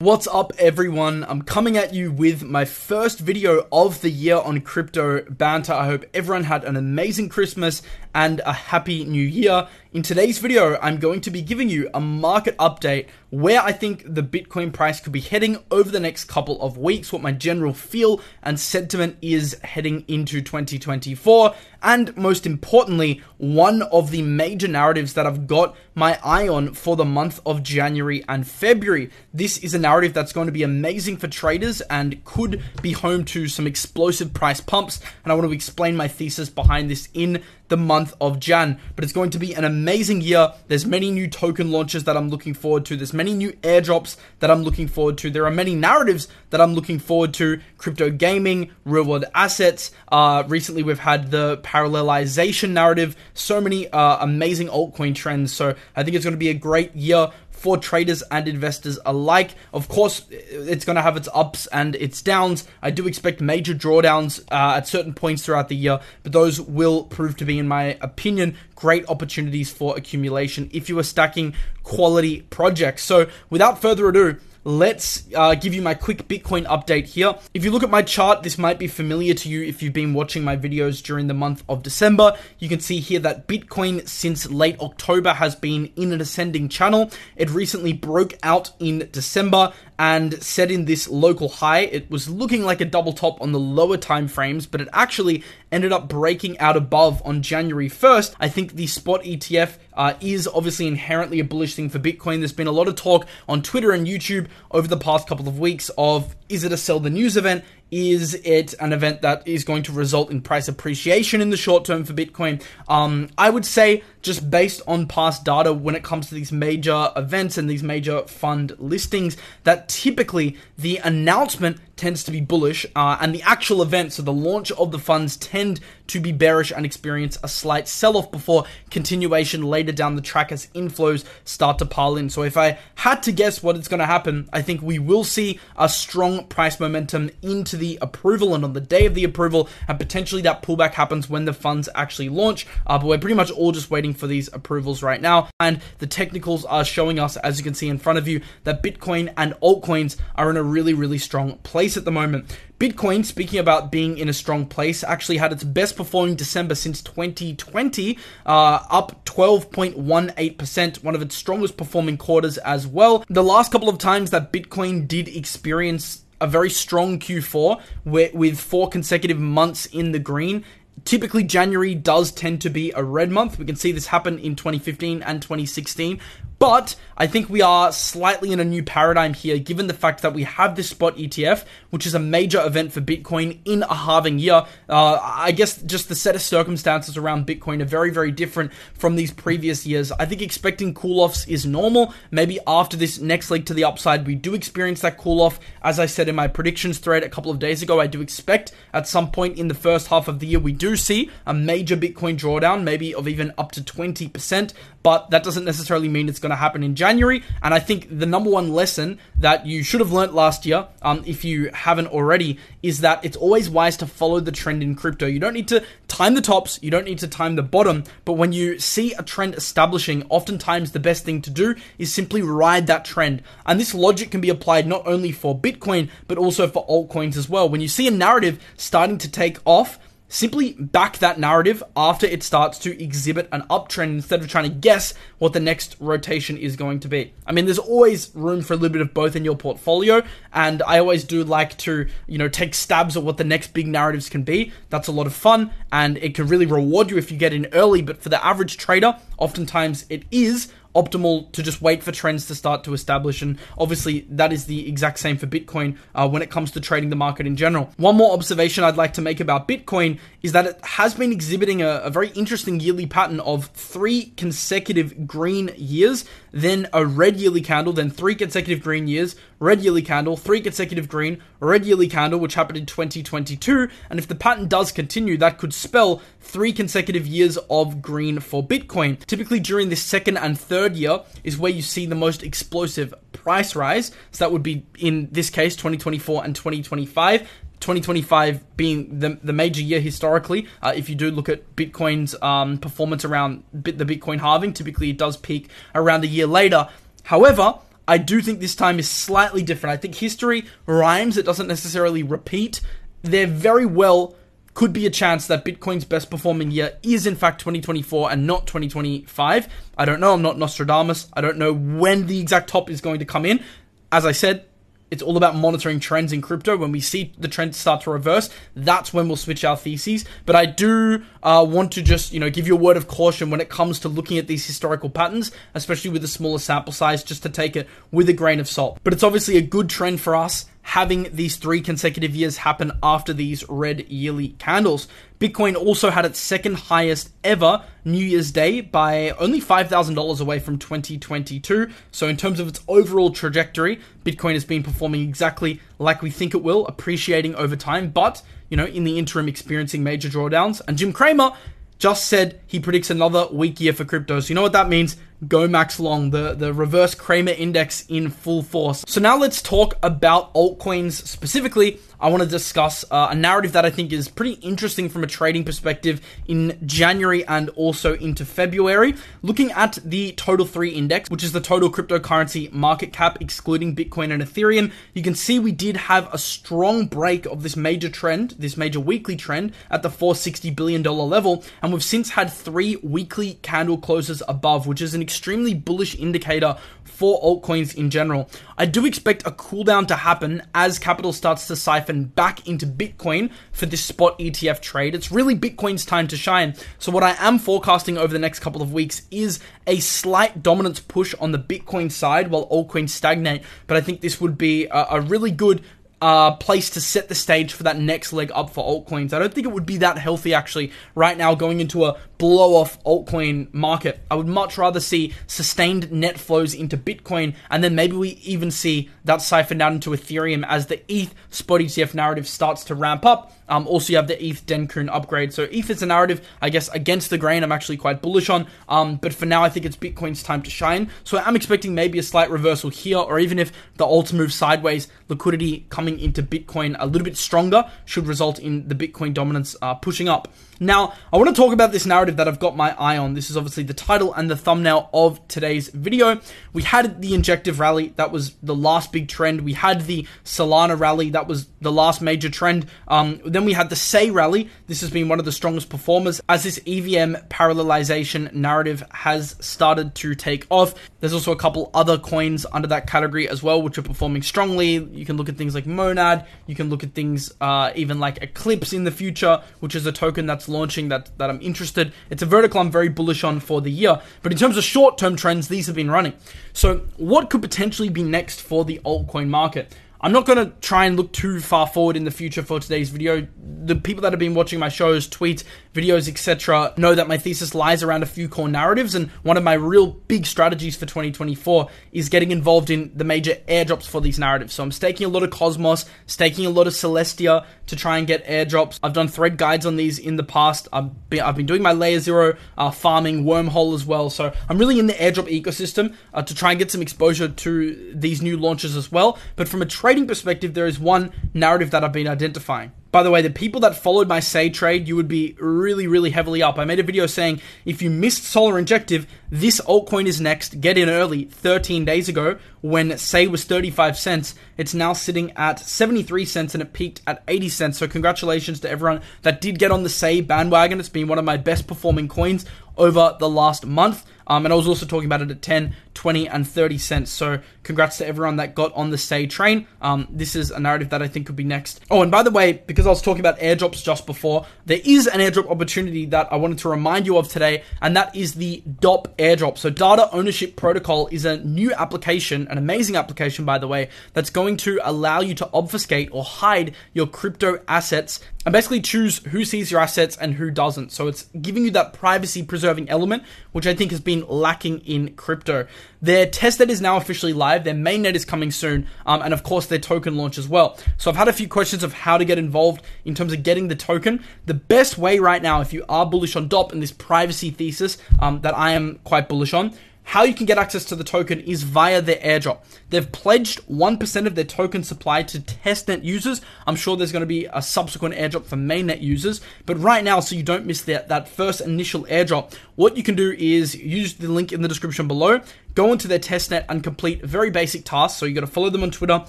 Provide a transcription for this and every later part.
What's up everyone? I'm coming at you with my first video of the year on crypto banter. I hope everyone had an amazing Christmas and a happy new year. In today's video, I'm going to be giving you a market update where I think the Bitcoin price could be heading over the next couple of weeks, what my general feel and sentiment is heading into 2024, and most importantly, one of the major narratives that I've got my eye on for the month of January and February. This is a narrative that's going to be amazing for traders and could be home to some explosive price pumps, and I want to explain my thesis behind this in the month of Jan. But it's going to be an amazing year. There's many new token launches that I'm looking forward to. There's many new airdrops that I'm looking forward to. There are many narratives that I'm looking forward to. Crypto gaming, real world assets. Uh, recently, we've had the parallelization narrative. So many uh, amazing altcoin trends. So I think it's going to be a great year for traders and investors alike. Of course, it's going to have its ups and its downs. I do expect major drawdowns uh, at certain points throughout the year, but those will prove to be, in my opinion, great opportunities for accumulation if you are stacking quality projects. So, without further ado, let's uh, give you my quick Bitcoin update here. If you look at my chart, this might be familiar to you if you've been watching my videos during the month of December. You can see here that Bitcoin since late October has been in an ascending channel. It recently broke out in December and set in this local high. It was looking like a double top on the lower time frames, but it actually ended up breaking out above on January 1st. I think the spot ETF uh, is obviously inherently a bullish thing for Bitcoin. There's been a lot of talk on Twitter and YouTube over the past couple of weeks of is it a sell the news event? Is it an event that is going to result in price appreciation in the short term for Bitcoin? Um, I would say, just based on past data, when it comes to these major events and these major fund listings, that typically the announcement tends to be bullish, uh, and the actual event, so the launch of the funds, tend to be bearish and experience a slight sell off before continuation later down the track as inflows start to pile in. So, if I had to guess what is going to happen, I think we will see a strong price momentum into the approval and on the day of the approval, and potentially that pullback happens when the funds actually launch. Uh, but we're pretty much all just waiting for these approvals right now. And the technicals are showing us, as you can see in front of you, that Bitcoin and altcoins are in a really, really strong place at the moment. Bitcoin, speaking about being in a strong place, actually had its best performing December since 2020, uh, up 12.18%, one of its strongest performing quarters as well. The last couple of times that Bitcoin did experience a very strong Q4 with four consecutive months in the green. Typically, January does tend to be a red month. We can see this happen in 2015 and 2016. But I think we are slightly in a new paradigm here, given the fact that we have this spot ETF, which is a major event for Bitcoin in a halving year. Uh, I guess just the set of circumstances around Bitcoin are very, very different from these previous years. I think expecting cool offs is normal. Maybe after this next leg to the upside, we do experience that cool off. As I said in my predictions thread a couple of days ago, I do expect at some point in the first half of the year, we do see a major Bitcoin drawdown, maybe of even up to 20%, but that doesn't necessarily mean it's going to happen in January. And I think the number one lesson that you should have learnt last year, um, if you haven't already, is that it's always wise to follow the trend in crypto. You don't need to time the tops, you don't need to time the bottom, but when you see a trend establishing, oftentimes the best thing to do is simply ride that trend. And this logic can be applied not only for Bitcoin, but also for altcoins as well. When you see a narrative starting to take off, Simply back that narrative after it starts to exhibit an uptrend instead of trying to guess what the next rotation is going to be. I mean, there's always room for a little bit of both in your portfolio, and I always do like to, you know, take stabs at what the next big narratives can be. That's a lot of fun, and it can really reward you if you get in early, but for the average trader, oftentimes it is optimal to just wait for trends to start to establish. And obviously, that is the exact same for Bitcoin uh, when it comes to trading the market in general. One more observation I'd like to make about Bitcoin is that it has been exhibiting a, a very interesting yearly pattern of three consecutive green years, then a red yearly candle, then three consecutive green years, red yearly candle, three consecutive green, red yearly candle, which happened in 2022. And if the pattern does continue, that could spell three consecutive years of green for Bitcoin. Typically, during this second and third year is where you see the most explosive price rise. So that would be in this case 2024 and 2025. 2025 being the, the major year historically. Uh, if you do look at Bitcoin's um, performance around the Bitcoin halving, typically it does peak around a year later. However, I do think this time is slightly different. I think history rhymes, it doesn't necessarily repeat. There very well could be a chance that Bitcoin's best performing year is in fact 2024 and not 2025. I don't know. I'm not Nostradamus. I don't know when the exact top is going to come in. As I said, it's all about monitoring trends in crypto. When we see the trends start to reverse, that's when we'll switch our theses. But I do uh, want to just you know give you a word of caution when it comes to looking at these historical patterns, especially with a smaller sample size, just to take it with a grain of salt. But it's obviously a good trend for us having these three consecutive years happen after these red yearly candles. Bitcoin also had its second highest ever New Year's Day by only $5,000 away from 2022. So, in terms of its overall trajectory, Bitcoin has been performing exactly like we think it will, appreciating over time, but, you know, in the interim, experiencing major drawdowns. And Jim Cramer just said he predicts another weak year for crypto. So, you know what that means? Go Max Long, the, the reverse Cramer index in full force. So now let's talk about altcoins specifically. I want to discuss uh, a narrative that I think is pretty interesting from a trading perspective in January and also into February. Looking at the Total 3 index, which is the total cryptocurrency market cap excluding Bitcoin and Ethereum, you can see we did have a strong break of this major trend, this major weekly trend at the $460 billion level, and we've since had three weekly candle closes above, which is an extremely bullish indicator for altcoins in general. I do expect a cooldown to happen as capital starts to siphon back into Bitcoin for this spot ETF trade. It's really Bitcoin's time to shine. So, what I am forecasting over the next couple of weeks is a slight dominance push on the Bitcoin side while altcoins stagnate. But I think this would be a, a really good uh, place to set the stage for that next leg up for altcoins. I don't think it would be that healthy actually right now going into a blow off altcoin market. I would much rather see sustained net flows into Bitcoin and then maybe we even see that siphoned out into Ethereum as the ETH spot ETF narrative starts to ramp up. Um, also, you have the ETH Dencun upgrade. So ETH is a narrative, I guess, against the grain. I'm actually quite bullish on. Um, but for now, I think it's Bitcoin's time to shine. So I'm expecting maybe a slight reversal here, or even if the alt moves sideways, liquidity coming into Bitcoin a little bit stronger should result in the Bitcoin dominance uh, pushing up. Now, I want to talk about this narrative that I've got my eye on. This is obviously the title and the thumbnail of today's video. We had the injective rally, that was the last big trend. We had the Solana rally, that was the last major trend. Um, then we had the Sei rally. This has been one of the strongest performers as this EVM parallelization narrative has started to take off. There's also a couple other coins under that category as well, which are performing strongly. You can look at things like Monad. You can look at things uh, even like Eclipse in the future, which is a token that's launching that, that I'm interested. It's a vertical I'm very bullish on for the year. But in terms of short term trends, these have been running. So, what could potentially be next for the altcoin market? I'm not going to try and look too far forward in the future for today's video. The people that have been watching my shows, tweets, videos, etc., know that my thesis lies around a few core narratives, and one of my real big strategies for 2024 is getting involved in the major airdrops for these narratives. So I'm staking a lot of Cosmos, staking a lot of Celestia to try and get airdrops. I've done thread guides on these in the past. I've been, I've been doing my layer zero uh, farming wormhole as well. So I'm really in the airdrop ecosystem uh, to try and get some exposure to these new launches as well. But from a trading perspective, there is one narrative that I've been identifying. By the way, the people that followed my Sei trade, you would be really, really heavily up. I made a video saying if you missed Solar Injective, this altcoin is next. Get in early 13 days ago when Sei was 35 cents. It's now sitting at 73 cents and it peaked at 80 cents. So, congratulations to everyone that did get on the Sei bandwagon. It's been one of my best performing coins over the last month. Um, and I was also talking about it at 10, 20, and 30 cents. So congrats to everyone that got on the Sei train. Um, this is a narrative that I think could be next. Oh, and by the way, because I was talking about airdrops just before, there is an airdrop opportunity that I wanted to remind you of today, and that is the DOP airdrop. So Data Ownership Protocol is a new application, an amazing application, by the way, that's going to allow you to obfuscate or hide your crypto assets and basically choose who sees your assets and who doesn't. So it's giving you that privacy preserving element, which I think has been lacking in crypto. Their testnet is now officially live. Their mainnet is coming soon, um, and of course their token launch as well. So I've had a few questions of how to get involved in terms of getting the token. The best way right now, if you are bullish on DOP and this privacy thesis um, that I am quite bullish on, how you can get access to the token is via their airdrop. They've pledged 1% of their token supply to testnet users. I'm sure there's going to be a subsequent airdrop for mainnet users. But right now, so you don't miss that, that first initial airdrop, what you can do is use the link in the description below, go into their testnet and complete very basic tasks. So you got to follow them on Twitter,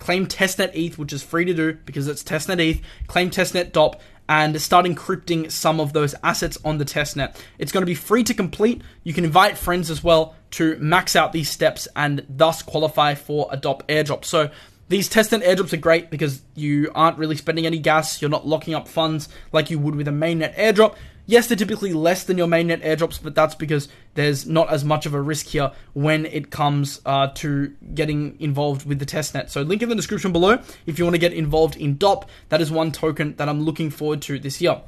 claim testnet ETH, which is free to do because it's testnet ETH, claim testnet DOP, and start encrypting some of those assets on the testnet. It's going to be free to complete. You can invite friends as well to max out these steps and thus qualify for a DOP airdrop. So these testnet airdrops are great because you aren't really spending any gas, you're not locking up funds like you would with a mainnet airdrop. Yes, they're typically less than your mainnet airdrops, but that's because there's not as much of a risk here when it comes uh, to getting involved with the testnet. So, link in the description below if you want to get involved in DOP. That is one token that I'm looking forward to this year.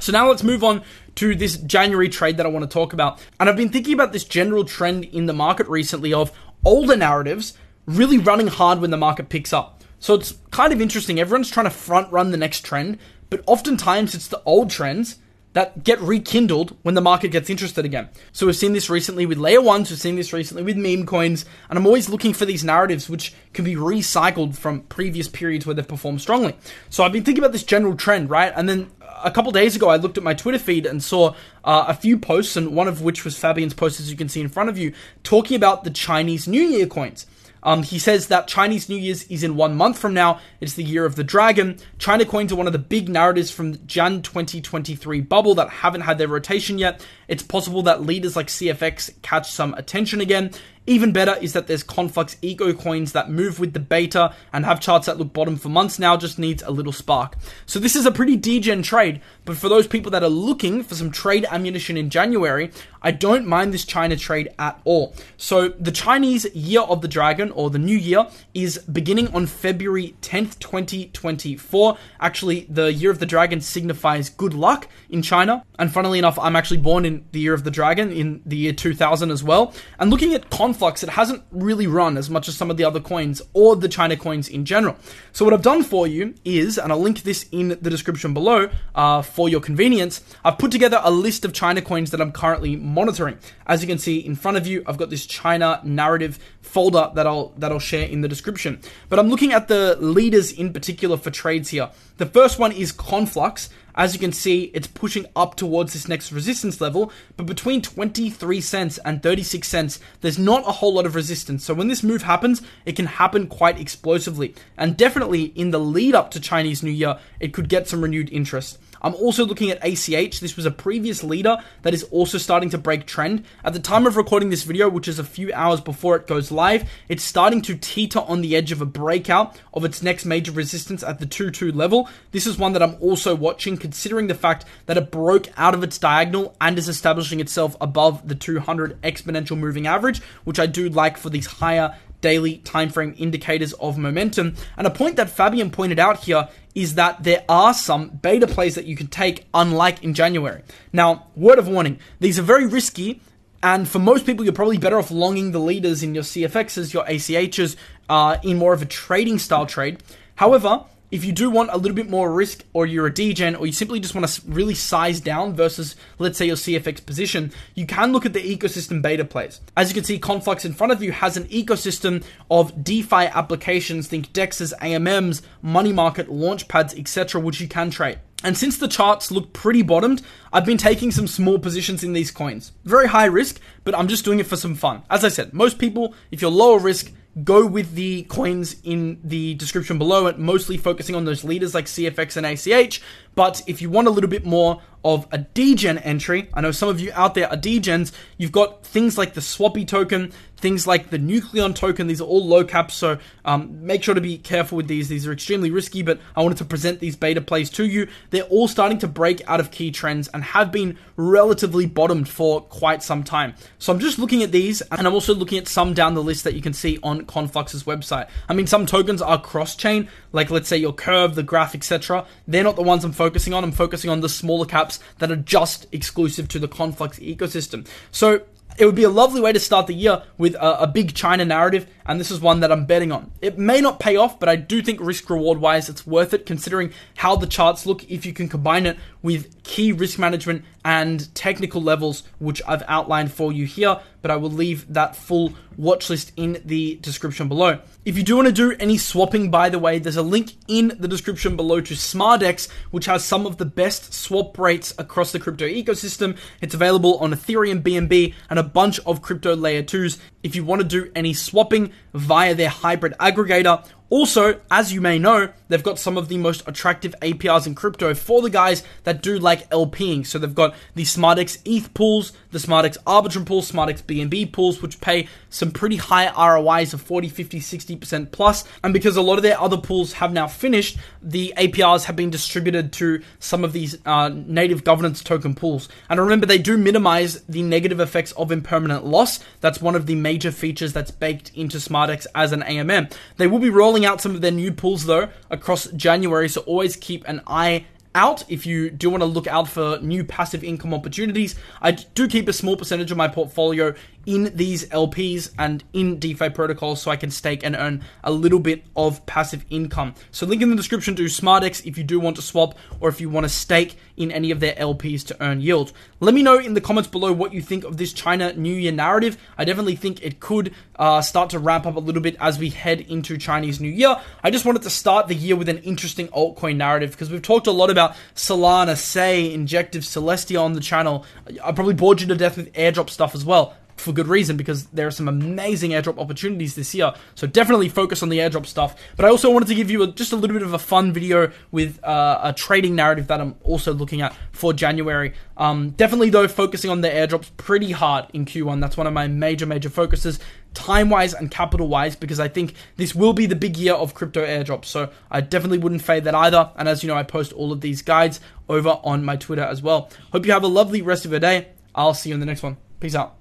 So now let's move on to this January trade that I want to talk about. And I've been thinking about this general trend in the market recently of older narratives really running hard when the market picks up. So it's kind of interesting. Everyone's trying to front run the next trend, but oftentimes it's the old trends that get rekindled when the market gets interested again. So we've seen this recently with layer ones, we've seen this recently with meme coins, and I'm always looking for these narratives which can be recycled from previous periods where they've performed strongly. So I've been thinking about this general trend, right? And then a couple days ago, I looked at my Twitter feed and saw uh, a few posts, and one of which was Fabian's post, as you can see in front of you, talking about the Chinese New Year coins. Um, he says that Chinese New Year's is in one month from now. It's the year of the dragon. China coins are one of the big narratives from the Jan 2023 bubble that haven't had their rotation yet. It's possible that leaders like CFX catch some attention again. Even better is that there's Conflux Eco coins that move with the beta and have charts that look bottom for months now, just needs a little spark. So this is a pretty degen trade, but for those people that are looking for some trade ammunition in January, I don't mind this China trade at all. So the Chinese Year of the Dragon or the New Year is beginning on February 10th, 2024. Actually, the Year of the Dragon signifies good luck in China. And funnily enough, I'm actually born in the Year of the Dragon in the year 2000 as well. And looking at Conflux, it hasn't really run as much as some of the other coins or the China coins in general. So what I've done for you is, and I'll link this in the description below uh, for your convenience, I've put together a list of China coins that I'm currently monitoring. As you can see in front of you, I've got this China narrative folder that I'll that I'll share in the description. But I'm looking at the leaders in particular for trades here. The first one is Conflux. As you can see, it's pushing up towards this next resistance level, but between 23 cents and 36 cents, there's not a whole lot of resistance. So when this move happens, it can happen quite explosively. And definitely in the lead up to Chinese New Year, it could get some renewed interest. I'm also looking at ACH. This was a previous leader that is also starting to break trend. At the time of recording this video, which is a few hours before it goes live, it's starting to teeter on the edge of a breakout of its next major resistance at the 2-2 level. This is one that I'm also watching considering the fact that it broke out of its diagonal and is establishing itself above the 200 exponential moving average, which I do like for these higher daily time frame indicators of momentum. And a point that Fabian pointed out here is that there are some beta plays that you can take, unlike in January. Now, word of warning, these are very risky. And for most people, you're probably better off longing the leaders in your CFXs, your ACHs, uh, in more of a trading style trade. However, if you do want a little bit more risk or you're a degen or you simply just want to really size down versus let's say your CFX position, you can look at the ecosystem beta plays. As you can see, Conflux in front of you has an ecosystem of DeFi applications, think DEXs, AMMs, money market, launchpads, etc., which you can trade. And since the charts look pretty bottomed, I've been taking some small positions in these coins. Very high risk, but I'm just doing it for some fun. As I said, most people, if you're lower risk, go with the coins in the description below it, mostly focusing on those leaders like CFX and ACH. But if you want a little bit more of a degen entry, I know some of you out there are degens, you've got things like the Swappi token, things like the Nucleon token. These are all low caps, so um, make sure to be careful with these. These are extremely risky, but I wanted to present these beta plays to you. They're all starting to break out of key trends and have been relatively bottomed for quite some time. So I'm just looking at these, and I'm also looking at some down the list that you can see on Conflux's website. I mean, some tokens are cross-chain, like let's say your Curve, the Graph, etc. They're not the ones I'm focusing on. I'm focusing on the smaller caps that are just exclusive to the Conflux ecosystem. So it would be a lovely way to start the year with a, a, big China narrative and this is one that I'm betting on. It may not pay off, but I do think risk reward wise it's worth it considering how the charts look if you can combine it with key risk management and technical levels, which I've outlined for you here. But I will leave that full watch list in the description below. If you do want to do any swapping, by the way, there's a link in the description below to Smardex, which has some of the best swap rates across the crypto ecosystem. It's available on Ethereum, BNB, and a bunch of crypto layer twos. If you want to do any swapping via their hybrid aggregator. Also, as you may know, they've got some of the most attractive APRs in crypto for the guys that do like LPing. So they've got the SmarDex ETH pools, the SmarDex Arbitrum pools, SmarDex BNB pools, which pay some pretty high ROIs of 40, 50, 60% plus. And because a lot of their other pools have now finished, the APRs have been distributed to some of these uh, native governance token pools. And remember, they do minimize the negative effects of impermanent loss. That's one of the major features that's baked into SmarDex as an AMM. They will be rolling out some of their new pools though across January, so always keep an eye out if you do want to look out for new passive income opportunities. I do keep a small percentage of my portfolio in these LPs and in DeFi protocols so I can stake and earn a little bit of passive income. So link in the description to SmarDex if you do want to swap or if you want to stake in any of their LPs to earn yield. Let me know in the comments below what you think of this China New Year narrative. I definitely think it could uh, start to ramp up a little bit as we head into Chinese New Year. I just wanted to start the year with an interesting altcoin narrative because we've talked a lot about Solana, Sei, Injective, Celestia on the channel. I probably bored you to death with airdrop stuff as well for good reason because there are some amazing airdrop opportunities this year. So definitely focus on the airdrop stuff. But I also wanted to give you a, just a little bit of a fun video with uh, a trading narrative that I'm also looking at for January. Um, definitely though, focusing on the airdrops pretty hard in Q1. That's one of my major, major focuses time wise and capital wise because I think this will be the big year of crypto airdrops. So I definitely wouldn't fade that either. And as you know, I post all of these guides over on my Twitter as well. Hope you have a lovely rest of your day. I'll see you in the next one. Peace out.